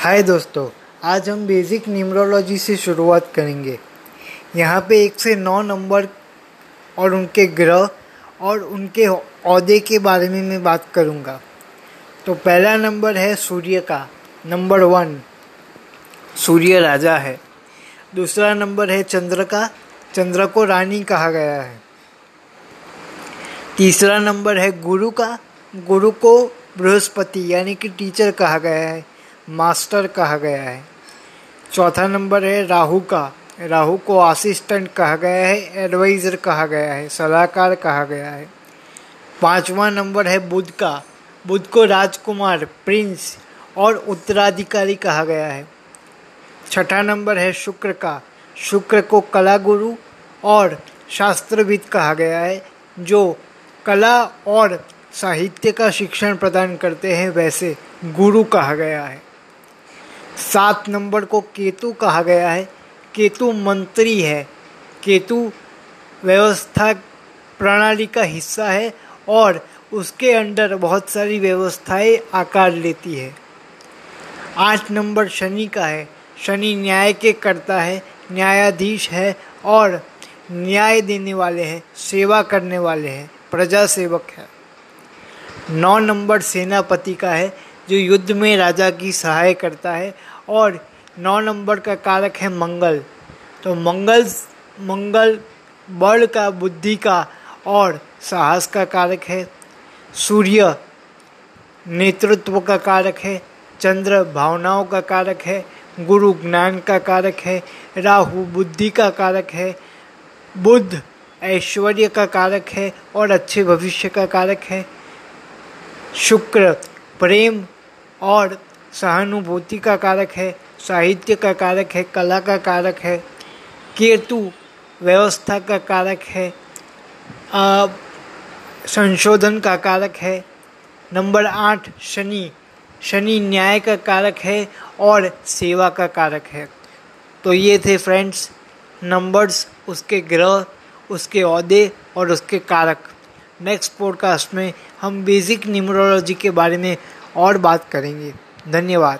हाय दोस्तों, आज हम बेसिक न्यूमरोलॉजी से शुरुआत करेंगे। यहाँ पे एक से नौ नंबर और उनके ग्रह और उनके अहदे के बारे में मैं बात करूँगा। तो पहला नंबर है सूर्य का, नंबर वन। सूर्य राजा है। दूसरा नंबर है चंद्र का, चंद्र को रानी कहा गया है। तीसरा नंबर है गुरु का, गुरु को बृहस्पति, यानी कि टीचर कहा गया है। मास्टर कहा गया है। चौथा नंबर है राहु का। राहु को असिस्टेंट कहा गया है, एडवाइज़र कहा गया है, सलाहकार कहा गया है। पांचवा नंबर है बुध का। बुध को राजकुमार, प्रिंस और उत्तराधिकारी कहा गया है। छठा नंबर है शुक्र का। शुक्र को कला गुरु और शास्त्रविद कहा गया है, जो कला और साहित्य का शिक्षण प्रदान करते हैं, वैसे गुरु कहा गया है। सात नंबर को केतु कहा गया है। केतु मंत्री है। केतु व्यवस्था प्रणाली का हिस्सा है और उसके अंडर बहुत सारी व्यवस्थाएँ आकार लेती है। आठ नंबर शनि का है। शनि न्याय के करता है, न्यायाधीश है और न्याय देने वाले हैं, सेवा करने वाले हैं प्रजा सेवक है। नौ नंबर सेनापति का है। जो युद्ध में राजा की सहाय करता है। और नौ नंबर का कारक है मंगल। तो मंगल मंगल बल का, बुद्धि का और साहस का कारक है। सूर्य नेतृत्व का कारक है। चंद्र भावनाओं का कारक है। गुरु ज्ञान का कारक है। राहु बुद्धि का कारक है। बुद्ध ऐश्वर्य का कारक है और अच्छे भविष्य का कारक है। शुक्र प्रेम और सहानुभूति का कारक है, साहित्य का कारक है, कला का कारक है, केतु व्यवस्था का कारक है संशोधन का कारक है, नंबर आठ शनि शनि न्याय का कारक है और सेवा का कारक है। तो ये थे फ्रेंड्स नंबर्स उसके ग्रह, उसके अहदे और उसके कारक। नेक्स्ट पॉडकास्ट में हम बेसिक न्यूमरोलॉजी के बारे में और बात करेंगे। धन्यवाद।